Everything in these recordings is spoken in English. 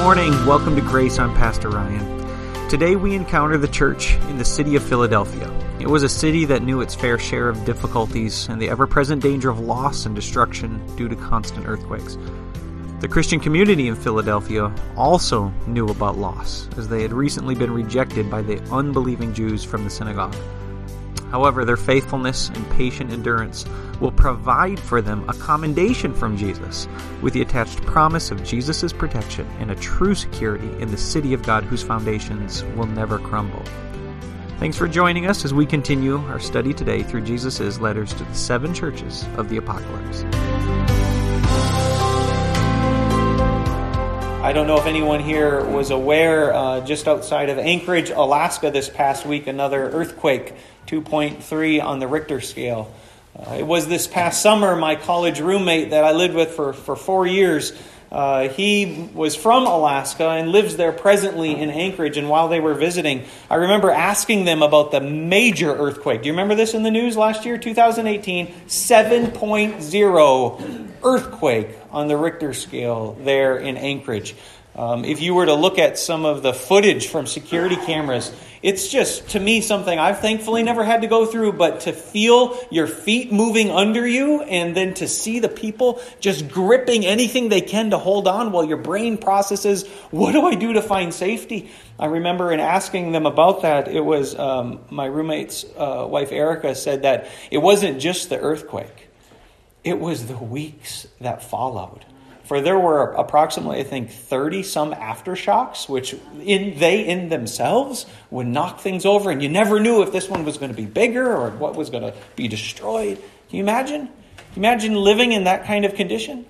morning. Welcome to Grace. I'm Pastor Ryan. Today we encounter the church in the city of Philadelphia. It was a city that knew its fair share of difficulties and the ever present danger of loss and destruction due to constant earthquakes. The Christian community in Philadelphia also knew about loss, as they had recently been rejected by the unbelieving Jews from the synagogue. However, their faithfulness and patient endurance will provide for them a commendation from Jesus, with the attached promise of Jesus' protection and a true security in the city of God whose foundations will never crumble. Thanks for joining us as we continue our study today through Jesus' letters to the seven churches of the Apocalypse. I don't know if anyone here was aware, uh, just outside of Anchorage, Alaska, this past week, another earthquake 2.3 on the Richter scale. Uh, it was this past summer, my college roommate that I lived with for, for four years. Uh, he was from Alaska and lives there presently in Anchorage. And while they were visiting, I remember asking them about the major earthquake. Do you remember this in the news last year, 2018? 7.0 earthquake on the Richter scale there in Anchorage. Um, if you were to look at some of the footage from security cameras, it's just, to me, something I've thankfully never had to go through, but to feel your feet moving under you and then to see the people just gripping anything they can to hold on while your brain processes, what do I do to find safety? I remember in asking them about that, it was um, my roommate's uh, wife, Erica, said that it wasn't just the earthquake, it was the weeks that followed for there were approximately, I think, 30 some aftershocks, which in, they in themselves would knock things over, and you never knew if this one was going to be bigger or what was going to be destroyed. Can you imagine? Can you imagine living in that kind of condition?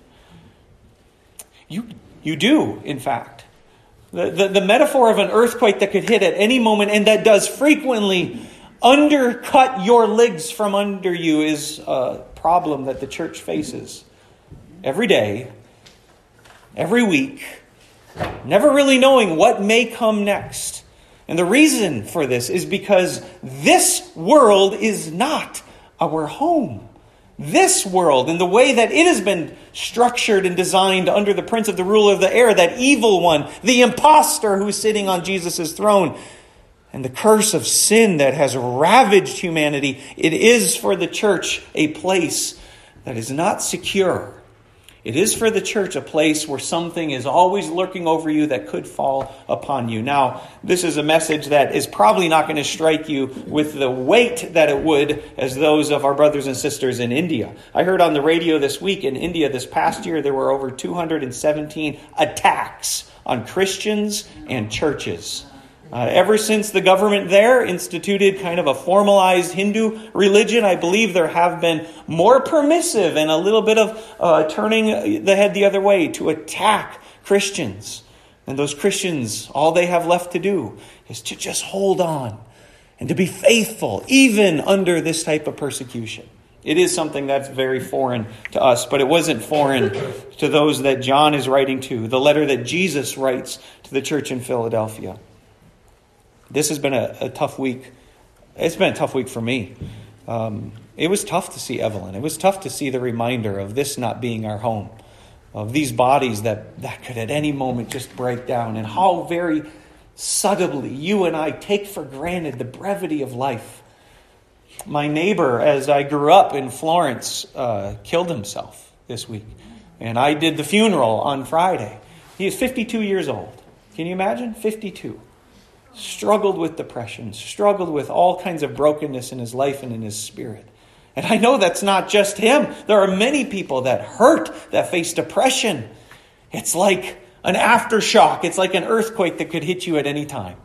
You, you do, in fact. The, the, the metaphor of an earthquake that could hit at any moment and that does frequently undercut your legs from under you is a problem that the church faces every day every week, never really knowing what may come next. And the reason for this is because this world is not our home. This world, in the way that it has been structured and designed under the prince of the ruler of the air, that evil one, the impostor who's sitting on Jesus' throne, and the curse of sin that has ravaged humanity, it is for the church a place that is not secure it is for the church a place where something is always lurking over you that could fall upon you. Now, this is a message that is probably not going to strike you with the weight that it would as those of our brothers and sisters in India. I heard on the radio this week in India this past year there were over 217 attacks on Christians and churches. Uh, ever since the government there instituted kind of a formalized Hindu religion, I believe there have been more permissive and a little bit of uh, turning the head the other way to attack Christians. And those Christians, all they have left to do is to just hold on and to be faithful, even under this type of persecution. It is something that's very foreign to us, but it wasn't foreign to those that John is writing to, the letter that Jesus writes to the church in Philadelphia. This has been a, a tough week. It's been a tough week for me. Um, it was tough to see Evelyn. It was tough to see the reminder of this not being our home, of these bodies that, that could at any moment just break down, and how very subtly you and I take for granted the brevity of life. My neighbor, as I grew up in Florence, uh, killed himself this week, and I did the funeral on Friday. He is 52 years old. Can you imagine? 52 struggled with depression, struggled with all kinds of brokenness in his life and in his spirit. And I know that's not just him. There are many people that hurt, that face depression. It's like an aftershock, it's like an earthquake that could hit you at any time.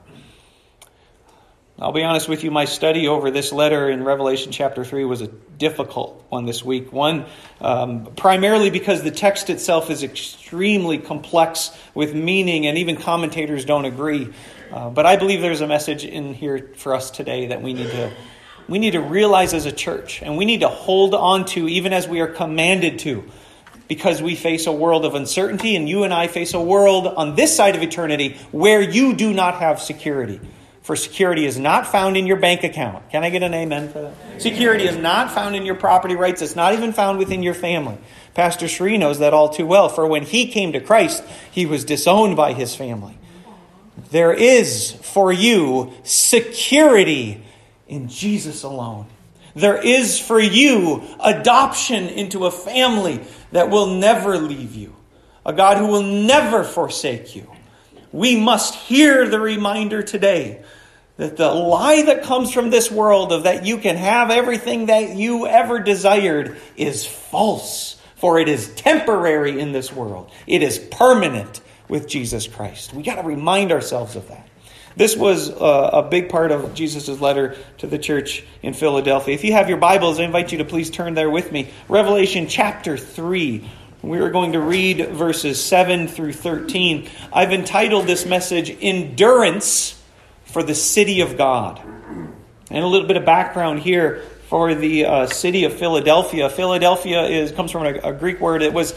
I'll be honest with you, my study over this letter in Revelation chapter 3 was a difficult one this week. One, um, primarily because the text itself is extremely complex with meaning, and even commentators don't agree. Uh, but I believe there's a message in here for us today that we need to. We need to realize as a church, and we need to hold on to even as we are commanded to, because we face a world of uncertainty, and you and I face a world on this side of eternity where you do not have security. For security is not found in your bank account. Can I get an amen for that? Security is not found in your property rights. It's not even found within your family. Pastor Shree knows that all too well, for when he came to Christ, he was disowned by his family. There is for you security in Jesus alone. There is for you adoption into a family that will never leave you, a God who will never forsake you. We must hear the reminder today that the lie that comes from this world of that you can have everything that you ever desired is false, for it is temporary in this world. It is permanent with Jesus Christ. We got to remind ourselves of that. This was uh, a big part of Jesus' letter to the church in Philadelphia. If you have your Bibles, I invite you to please turn there with me. Revelation chapter 3. We are going to read verses 7 through 13. I've entitled this message Endurance for the city of God. And a little bit of background here for the uh, city of Philadelphia. Philadelphia is comes from a, a Greek word. It was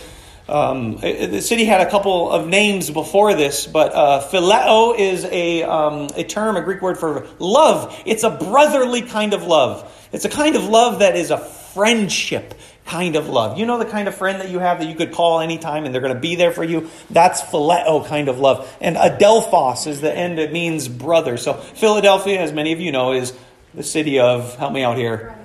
um, it, the city had a couple of names before this, but uh, phileo is a um, a term, a Greek word for love. It's a brotherly kind of love. It's a kind of love that is a friendship kind of love. You know the kind of friend that you have that you could call anytime and they're going to be there for you? That's phileo kind of love. And adelphos is the end, it means brother. So Philadelphia, as many of you know, is the city of, help me out here,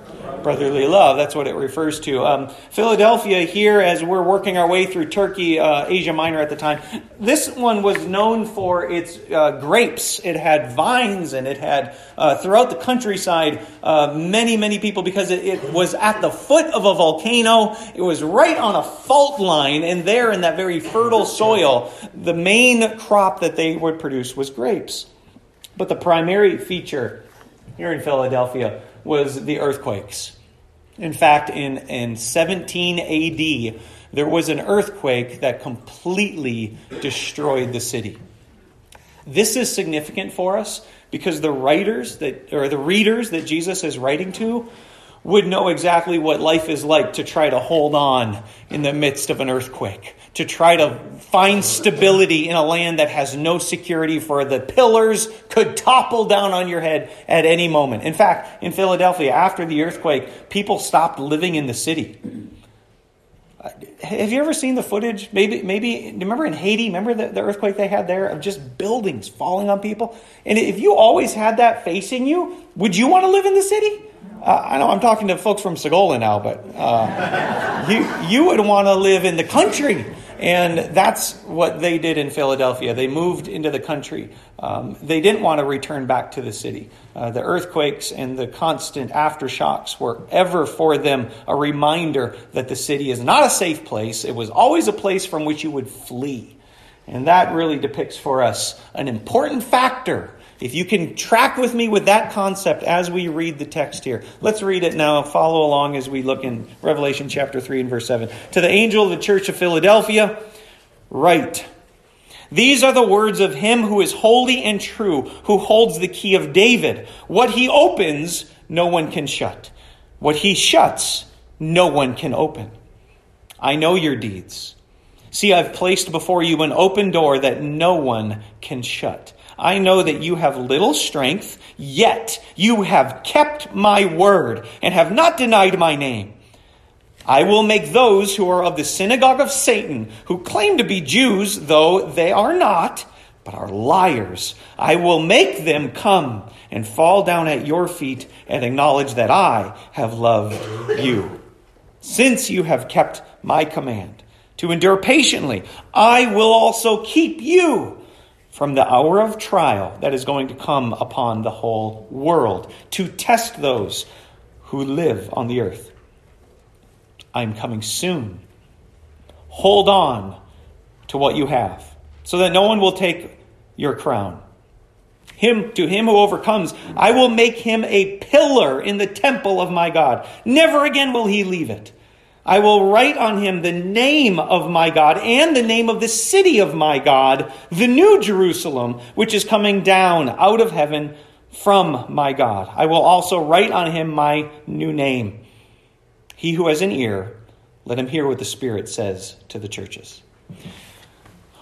brotherly love. That's what it refers to. Um, Philadelphia, here, as we're working our way through Turkey, uh, Asia Minor at the time, this one was known for its uh, grapes. It had vines and it had, uh, throughout the countryside, uh, many, many people because it, it, was at the foot of a volcano. It was right on a fault line, and there in that very fertile soil, the main crop that they would produce was grapes. But the primary feature here in Philadelphia was the earthquakes. In fact, in, in 17 AD, there was an earthquake that completely destroyed the city. This is significant for us because the writers that or the readers that Jesus is writing to would know exactly what life is like to try to hold on in the midst of an earthquake, to try to find stability in a land that has no security, for the pillars could topple down on your head at any moment. In fact, in Philadelphia, after the earthquake, people stopped living in the city. Uh, have you ever seen the footage? Maybe, maybe remember in Haiti, remember the, the earthquake they had there of just buildings falling on people? And if you always had that facing you, would you want to live in the city? Uh, I know I'm talking to folks from Sagola now, but uh, you, you would want to live in the country. And that's what they did in Philadelphia. They moved into the country. Um, they didn't want to return back to the city. Uh, the earthquakes and the constant aftershocks were ever for them a reminder that the city is not a safe place. It was always a place from which you would flee. And that really depicts for us an important factor if you can track with me with that concept as we read the text here, let's read it now. Follow along as we look in Revelation chapter 3 and verse 7. To the angel of the church of Philadelphia, write These are the words of him who is holy and true, who holds the key of David. What he opens, no one can shut. What he shuts, no one can open. I know your deeds. See, I've placed before you an open door that no one can shut. I know that you have little strength, yet you have kept my word and have not denied my name. I will make those who are of the synagogue of Satan, who claim to be Jews, though they are not, but are liars, I will make them come and fall down at your feet and acknowledge that I have loved you. Since you have kept my command to endure patiently, I will also keep you from the hour of trial that is going to come upon the whole world to test those who live on the earth. I'm coming soon. Hold on to what you have so that no one will take your crown. Him to him who overcomes, I will make him a pillar in the temple of my God. Never again will he leave it. I will write on him the name of my God and the name of the city of my God, the new Jerusalem, which is coming down out of heaven from my God. I will also write on him my new name. He who has an ear, let him hear what the Spirit says to the churches.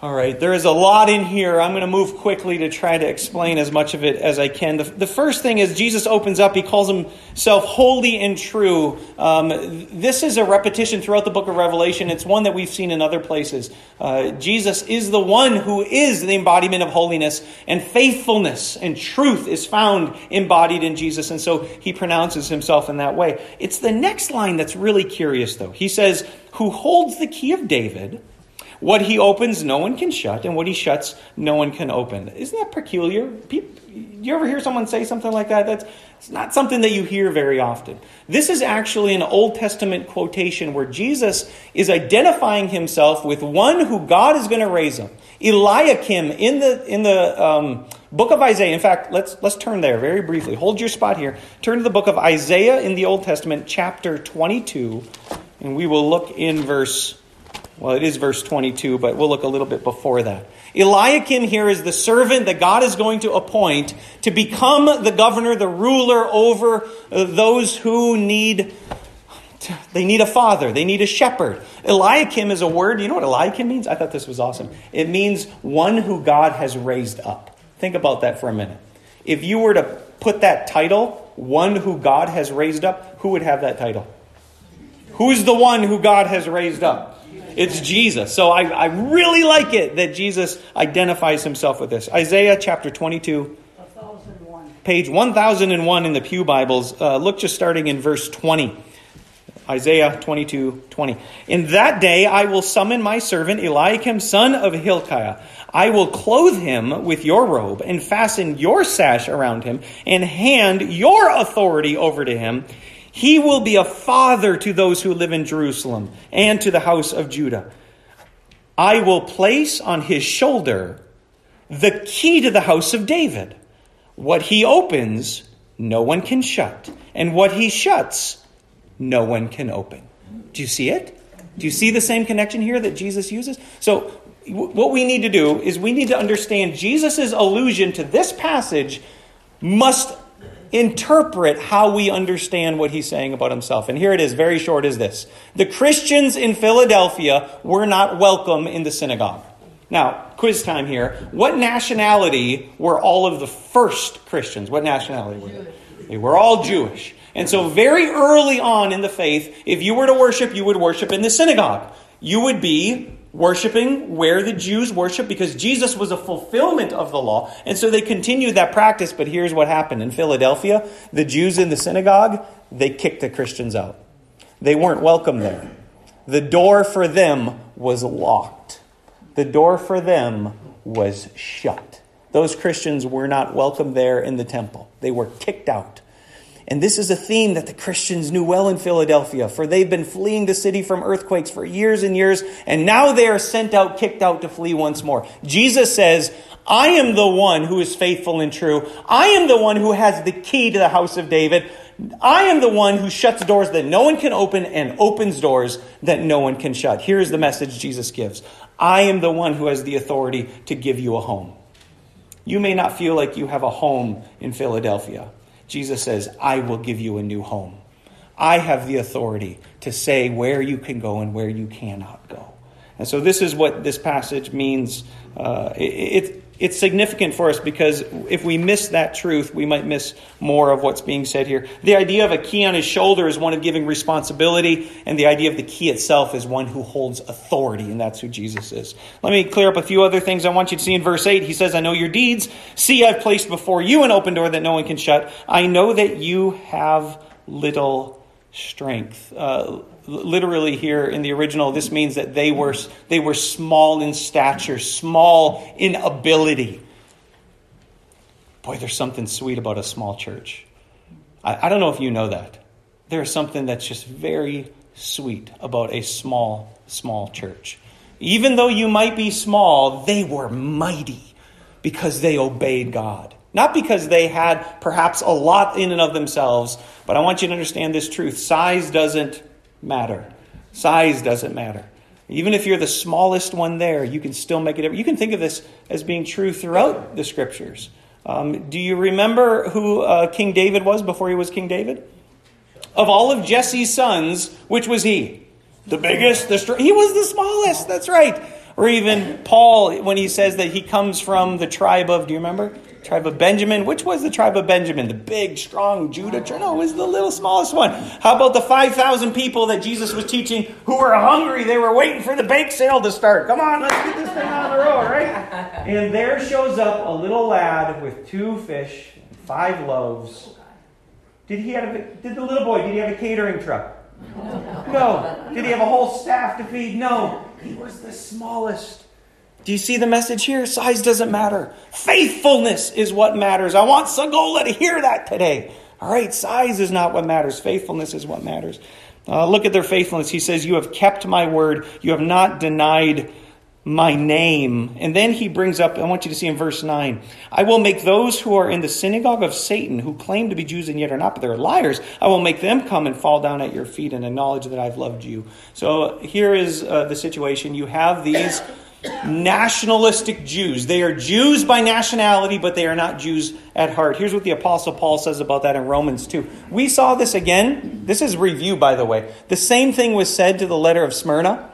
All right, there is a lot in here. I'm going to move quickly to try to explain as much of it as I can. The, the first thing is Jesus opens up, he calls himself holy and true. Um, this is a repetition throughout the book of Revelation. It's one that we've seen in other places. Uh, Jesus is the one who is the embodiment of holiness, and faithfulness and truth is found embodied in Jesus, and so he pronounces himself in that way. It's the next line that's really curious, though. He says, Who holds the key of David? What he opens, no one can shut, and what he shuts, no one can open. Isn't that peculiar? People, you ever hear someone say something like that? That's it's not something that you hear very often. This is actually an Old Testament quotation where Jesus is identifying himself with one who God is going to raise up. Eliakim in the in the um, book of Isaiah. In fact, let's let's turn there very briefly. Hold your spot here. Turn to the book of Isaiah in the Old Testament, chapter 22, and we will look in verse well, it is verse 22, but we'll look a little bit before that. Eliakim here is the servant that God is going to appoint to become the governor, the ruler over uh, those who need they need a father. They need a shepherd. Eliakim is a word. You know what Eliakim means? I thought this was awesome. It means one who God has raised up. Think about that for a minute. If you were to put that title, one who God has raised up, who would have that title? Who's the one who God has raised up? It's Jesus. So I, I really like it that Jesus identifies himself with this. Isaiah chapter 22, page 1001 in the Pew Bibles. Uh, look just starting in verse 20. Isaiah 22, 20. In that day I will summon my servant Eliakim, son of Hilkiah. I will clothe him with your robe and fasten your sash around him and hand your authority over to him. He will be a father to those who live in Jerusalem and to the house of Judah. I will place on his shoulder the key to the house of David. What he opens, no one can shut, and what he shuts, no one can open. Do you see it? Do you see the same connection here that Jesus uses? So, what we need to do is we need to understand Jesus' allusion to this passage must interpret how we understand what he's saying about himself. And here it is, very short as this. The Christians in Philadelphia were not welcome in the synagogue. Now, quiz time here. What nationality were all of the first Christians? What nationality were they? They were all Jewish. And so, very early on in the faith, if you were to worship, you would worship in the synagogue. You would be worshiping where the Jews worship because Jesus was a fulfillment of the law. And so they continued that practice. But here's what happened in Philadelphia the Jews in the synagogue, they kicked the Christians out. They weren't welcome there. The door for them was locked, the door for them was shut. Those Christians were not welcome there in the temple, they were kicked out. And this is a theme that the Christians knew well in Philadelphia, for they've been fleeing the city from earthquakes for years and years, and now they are sent out, kicked out to flee once more. Jesus says, I am the one who is faithful and true. I am the one who has the key to the house of David. I am the one who shuts doors that no one can open and opens doors that no one can shut. Here's the message Jesus gives I am the one who has the authority to give you a home. You may not feel like you have a home in Philadelphia. Jesus says, I will give you a new home. I have the authority to say where you can go and where you cannot go. And so, this is what this passage means. Uh, it, it, it's significant for us because if we miss that truth, we might miss more of what's being said here. The idea of a key on his shoulder is one of giving responsibility, and the idea of the key itself is one who holds authority, and that's who Jesus is. Let me clear up a few other things I want you to see in verse 8. He says, I know your deeds. See, I've placed before you an open door that no one can shut. I know that you have little strength. Uh, literally here in the original this means that they were they were small in stature small in ability. Boy there's something sweet about a small church. I, I don't know if you know that. There's something that's just very sweet about a small small church. Even though you might be small they were mighty because they obeyed god. Not because they had perhaps a lot in and of themselves but i want you to understand this truth. Size doesn't matter. Size doesn't matter. Even if you're the smallest one there, you can still make it. You can think of this as being true throughout the scriptures. Um, do you remember who uh, King David was before he was King David? Of all of Jesse's sons, which was he? The biggest, the str- he was the smallest. That's right. Or even Paul, when he says that he comes from the tribe of, do you remember? Tribe of Benjamin. Which was the tribe of Benjamin? The big, strong Judah? No, it was the little, smallest one. How about the 5,000 people that Jesus was teaching who were hungry? They were waiting for the bake sale to start. Come on, let's get this thing on the road, right? And there shows up a little lad with two fish and five loaves. Did he have a, did the little boy, did he have a catering truck? No. Did he have a whole staff to feed? No. He was the smallest. Do you see the message here? Size doesn't matter. Faithfulness is what matters. I want Sagola to hear that today. All right, size is not what matters. Faithfulness is what matters. Uh, look at their faithfulness. He says, You have kept my word. You have not denied my name. And then he brings up, I want you to see in verse 9, I will make those who are in the synagogue of Satan, who claim to be Jews and yet are not, but they're liars, I will make them come and fall down at your feet and acknowledge that I've loved you. So here is uh, the situation. You have these nationalistic Jews. They are Jews by nationality, but they are not Jews at heart. Here's what the Apostle Paul says about that in Romans 2. We saw this again. This is review, by the way. The same thing was said to the letter of Smyrna.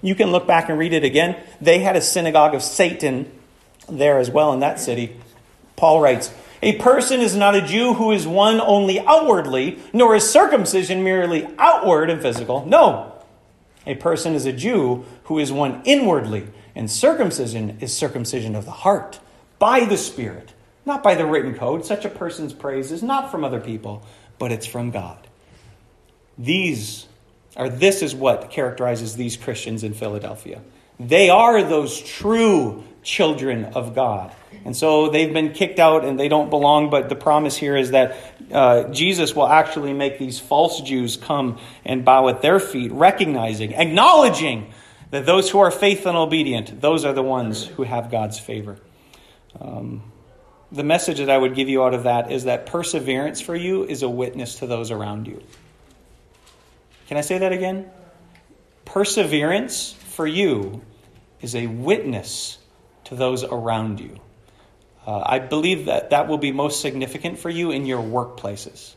You can look back and read it again. They had a synagogue of Satan there as well in that city. Paul writes, A person is not a Jew who is one only outwardly, nor is circumcision merely outward and physical. No. A person is a Jew who is one inwardly, and circumcision is circumcision of the heart, by the Spirit, not by the written code. Such a person's praise is not from other people, but it's from God. These or this is what characterizes these Christians in Philadelphia. They are those true children of God. And so they've been kicked out and they don't belong, but the promise here is that uh, Jesus will actually make these false Jews come and bow at their feet, recognizing, acknowledging that those who are faithful and obedient, those are the ones who have God's favor. Um, the message that I would give you out of that is that perseverance for you is a witness to those around you. Can I say that again? Perseverance for you is a witness to those around you. Uh, I believe that that will be most significant for you in your workplaces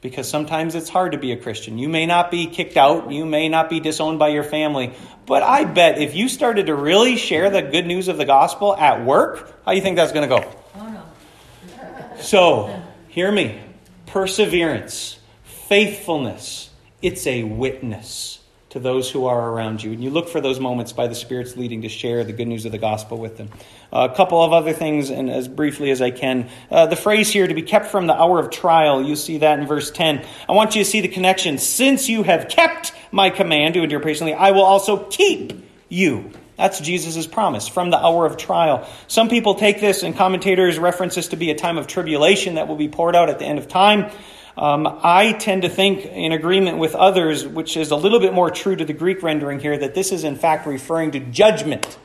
because sometimes it's hard to be a Christian. You may not be kicked out, you may not be disowned by your family, but I bet if you started to really share the good news of the gospel at work, how do you think that's going to go? Oh, no. so, hear me. Perseverance, faithfulness, it's a witness to those who are around you. And you look for those moments by the Spirit's leading to share the good news of the gospel with them. Uh, a couple of other things, and as briefly as I can. Uh, the phrase here, to be kept from the hour of trial, you see that in verse 10. I want you to see the connection. Since you have kept my command to endure patiently, I will also keep you. That's Jesus' promise from the hour of trial. Some people take this, and commentators reference this to be a time of tribulation that will be poured out at the end of time. Um, I tend to think, in agreement with others, which is a little bit more true to the Greek rendering here, that this is in fact referring to judgment.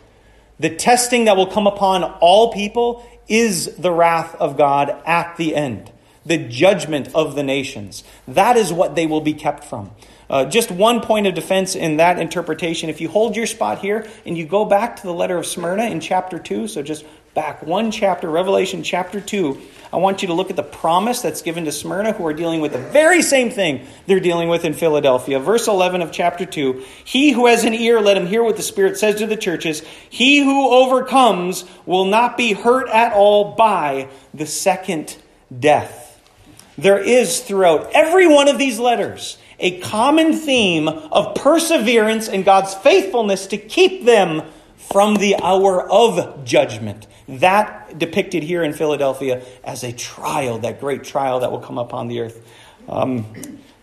The testing that will come upon all people is the wrath of God at the end, the judgment of the nations. That is what they will be kept from. Uh, just one point of defense in that interpretation. If you hold your spot here and you go back to the letter of Smyrna in chapter 2, so just back one chapter, Revelation chapter 2, I want you to look at the promise that's given to Smyrna, who are dealing with the very same thing they're dealing with in Philadelphia. Verse 11 of chapter 2 He who has an ear, let him hear what the Spirit says to the churches. He who overcomes will not be hurt at all by the second death. There is throughout every one of these letters a common theme of perseverance and God's faithfulness to keep them from the hour of judgment. That depicted here in Philadelphia as a trial, that great trial that will come upon the earth. Um,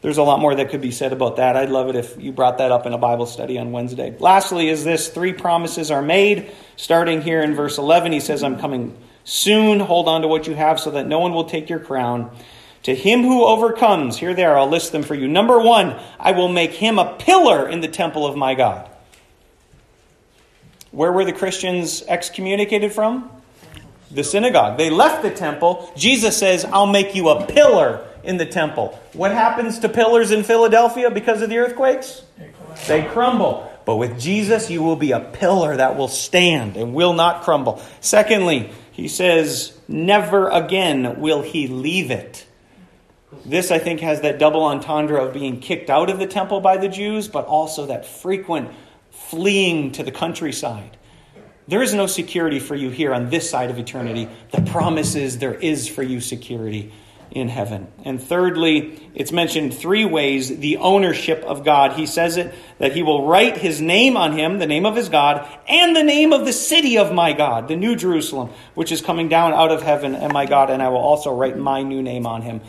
there's a lot more that could be said about that. I'd love it if you brought that up in a Bible study on Wednesday. Lastly, is this three promises are made. Starting here in verse 11, he says, I'm coming soon. Hold on to what you have so that no one will take your crown. To him who overcomes, here they are, I'll list them for you. Number one, I will make him a pillar in the temple of my God. Where were the Christians excommunicated from? The synagogue. They left the temple. Jesus says, I'll make you a pillar in the temple. What happens to pillars in Philadelphia because of the earthquakes? They crumble. But with Jesus, you will be a pillar that will stand and will not crumble. Secondly, he says, never again will he leave it. This, I think, has that double entendre of being kicked out of the temple by the Jews, but also that frequent fleeing to the countryside. There is no security for you here on this side of eternity. The promise is there is for you security in heaven. And thirdly, it's mentioned three ways the ownership of God. He says it that he will write his name on him, the name of his God, and the name of the city of my God, the new Jerusalem, which is coming down out of heaven, and my God, and I will also write my new name on him.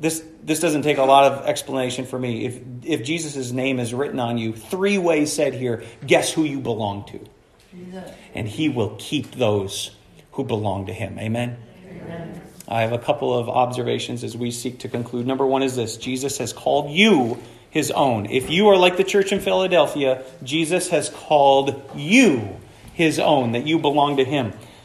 This, this doesn't take a lot of explanation for me. If, if Jesus' name is written on you, three ways said here, guess who you belong to? And he will keep those who belong to him. Amen? Amen. I have a couple of observations as we seek to conclude. Number one is this Jesus has called you his own. If you are like the church in Philadelphia, Jesus has called you his own, that you belong to him.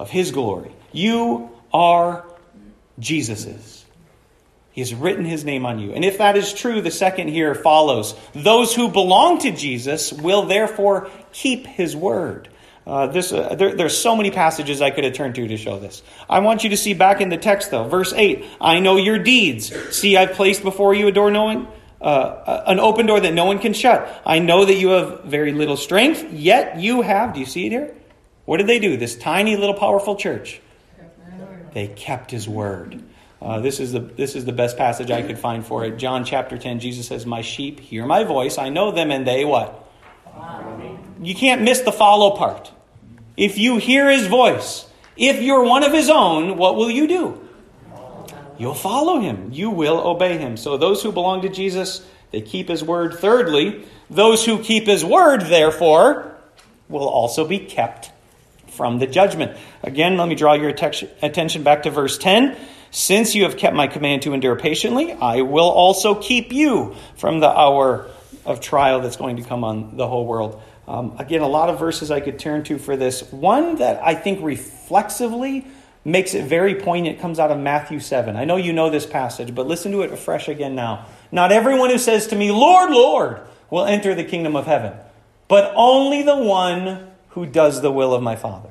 of his glory. You are Jesus's. He has written his name on you. And if that is true, the second here follows. Those who belong to Jesus will therefore keep his word. Uh, this, uh, there, there's so many passages I could have turned to to show this. I want you to see back in the text, though. Verse 8 I know your deeds. See, I've placed before you a door knowing. Uh, an open door that no one can shut. I know that you have very little strength, yet you have, do you see it here? What did they do? This tiny little powerful church. They kept his word. Uh, this is the this is the best passage I could find for it. John chapter ten. Jesus says, "My sheep hear my voice. I know them, and they what? You can't miss the follow part. If you hear his voice, if you're one of his own, what will you do? You'll follow him. You will obey him. So those who belong to Jesus, they keep his word. Thirdly, those who keep his word, therefore, will also be kept from the judgment. Again, let me draw your attention back to verse 10. Since you have kept my command to endure patiently, I will also keep you from the hour of trial that's going to come on the whole world. Um, again, a lot of verses I could turn to for this. One that I think reflexively makes it very poignant comes out of Matthew 7. I know you know this passage, but listen to it afresh again now. Not everyone who says to me, Lord, Lord, will enter the kingdom of heaven, but only the one who does the will of my Father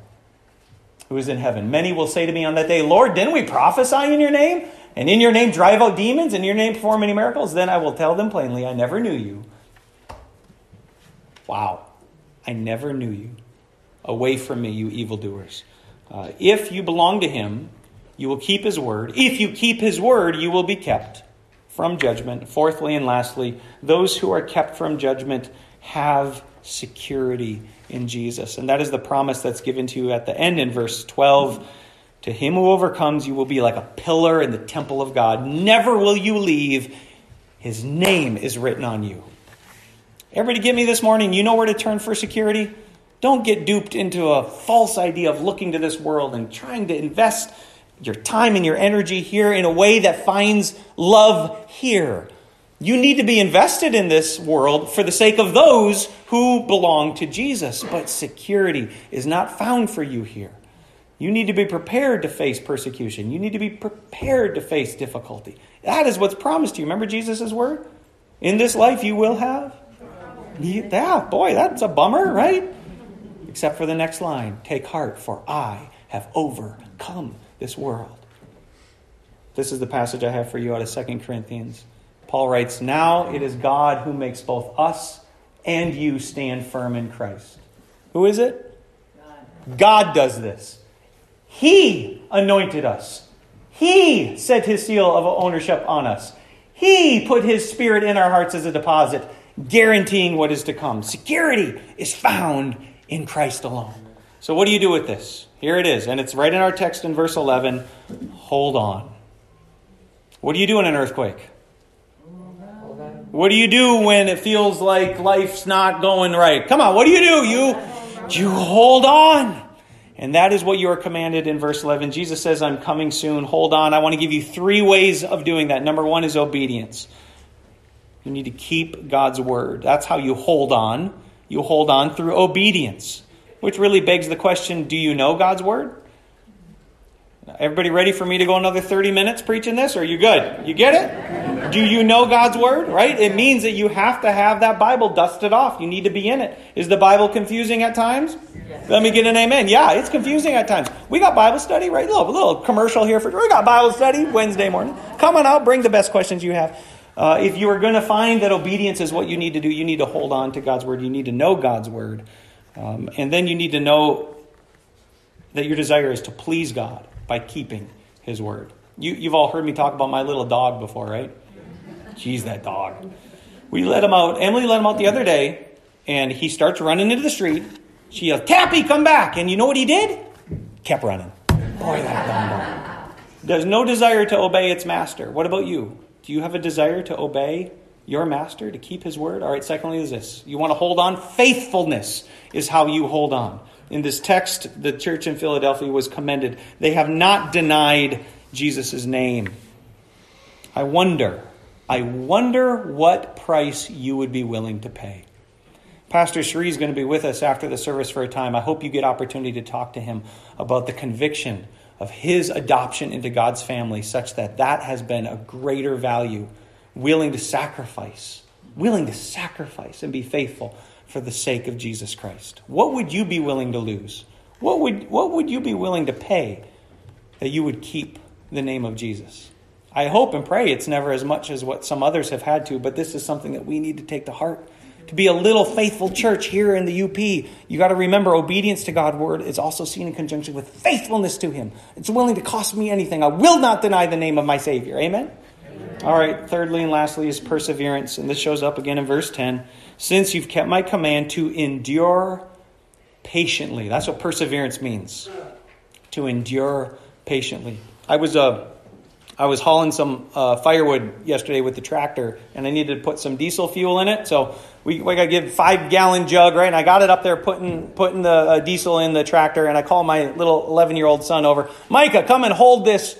who is in heaven. Many will say to me on that day, Lord, didn't we prophesy in your name? And in your name drive out demons, and in your name perform many miracles? Then I will tell them plainly, I never knew you. Wow. I never knew you. Away from me, you evildoers. Uh, if you belong to him, you will keep his word. If you keep his word, you will be kept from judgment. Fourthly and lastly, those who are kept from judgment have security in Jesus. And that is the promise that's given to you at the end in verse 12. To him who overcomes, you will be like a pillar in the temple of God. Never will you leave. His name is written on you. Everybody get me this morning? You know where to turn for security? Don't get duped into a false idea of looking to this world and trying to invest your time and your energy here in a way that finds love here. You need to be invested in this world for the sake of those who belong to Jesus. But security is not found for you here. You need to be prepared to face persecution. You need to be prepared to face difficulty. That is what's promised to you. Remember Jesus' word? In this life you will have? Yeah, boy, that's a bummer, right? Except for the next line Take heart, for I have overcome this world. This is the passage I have for you out of 2 Corinthians. Paul writes, Now it is God who makes both us and you stand firm in Christ. Who is it? God, does this. He anointed us. He set his seal of ownership on us. He put his spirit in our hearts as a deposit, guaranteeing what is to come. Security is found in Christ alone. So, what do you do with this? Here it is, and it's right in our text in verse 11. Hold on. What do you do in an earthquake? What do you do when it feels like life's not going right? Come on, what do you do? You, you hold on. And that is what you are commanded in verse 11. Jesus says, I'm coming soon. Hold on. I want to give you three ways of doing that. Number one is obedience. You need to keep God's word. That's how you hold on. You hold on through obedience. which really begs the question do you know God's Word? Everybody ready for me to go another 30 minutes preaching this? Or are you good? You get it? Do you know God's Word? Right? It means that you have to have that Bible dusted off. You need to be in it. Is the Bible confusing at times? Yes. Let me get an amen. Yeah, it's confusing at times. We got Bible study, right? A little, little commercial here for we got Bible study Wednesday morning. Come on out, bring the best questions you have. Uh, if you are going to find that obedience is what you need to do, you need to hold on to God's Word. You need to know God's Word. Um, and then you need to know that your desire is to please God by keeping his word. You, you've all heard me talk about my little dog before, right? Jeez, that dog. We let him out. Emily let him out the other day, and he starts running into the street. She yells, Tappy, come back. And you know what he did? Kept running. Boy, that dumb dog. There's no desire to obey its master. What about you? Do you have a desire to obey your master, to keep his word? All right, secondly, is this you want to hold on? Faithfulness is how you hold on. In this text, the church in Philadelphia was commended. They have not denied Jesus' name. I wonder, I wonder what price you would be willing to pay. Pastor Shree is going to be with us after the service for a time. I hope you get opportunity to talk to him about the conviction of his adoption into God's family, such that that has been a greater value, willing to sacrifice, willing to sacrifice and be faithful for the sake of Jesus Christ? What would you be willing to lose? What would, what would you be willing to pay that you would keep the name of Jesus? I hope and pray it's never as much as what some others have had to, but this is something that we need to take to heart. To be a little faithful church here in the UP, you got to remember obedience to God's word is also seen in conjunction with faithfulness to Him. It's willing to cost me anything. I will not deny the name of my Savior. Amen? Amen. All right, thirdly and lastly is perseverance, and this shows up again in verse 10 since you've kept my command to endure patiently. That's what perseverance means. To endure patiently. I was uh, I was hauling some uh, firewood yesterday with the tractor, and I needed to put some diesel fuel in it. So we, we got to give five gallon jug, right? And I got it up there, putting putting the uh, diesel in the tractor, and I call my little eleven year old son over, Micah, come and hold this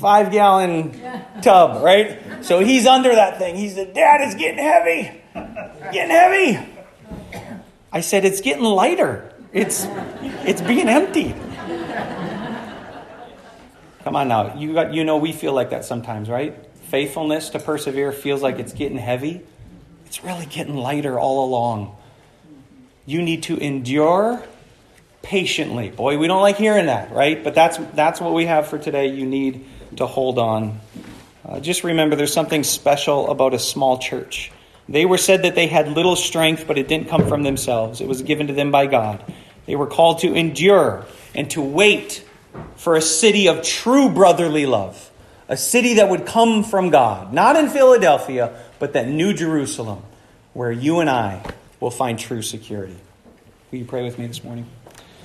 five gallon tub, right? So he's under that thing. He said, Dad, it's getting heavy. Getting heavy. I said, It's getting lighter. It's, it's being emptied. Come on now. You, got, you know we feel like that sometimes, right? Faithfulness to persevere feels like it's getting heavy. It's really getting lighter all along. You need to endure patiently. Boy, we don't like hearing that, right? But that's, that's what we have for today. You need to hold on. Uh, just remember there's something special about a small church. They were said that they had little strength, but it didn't come from themselves. It was given to them by God. They were called to endure and to wait for a city of true brotherly love, a city that would come from God, not in Philadelphia, but that new Jerusalem, where you and I will find true security. Will you pray with me this morning?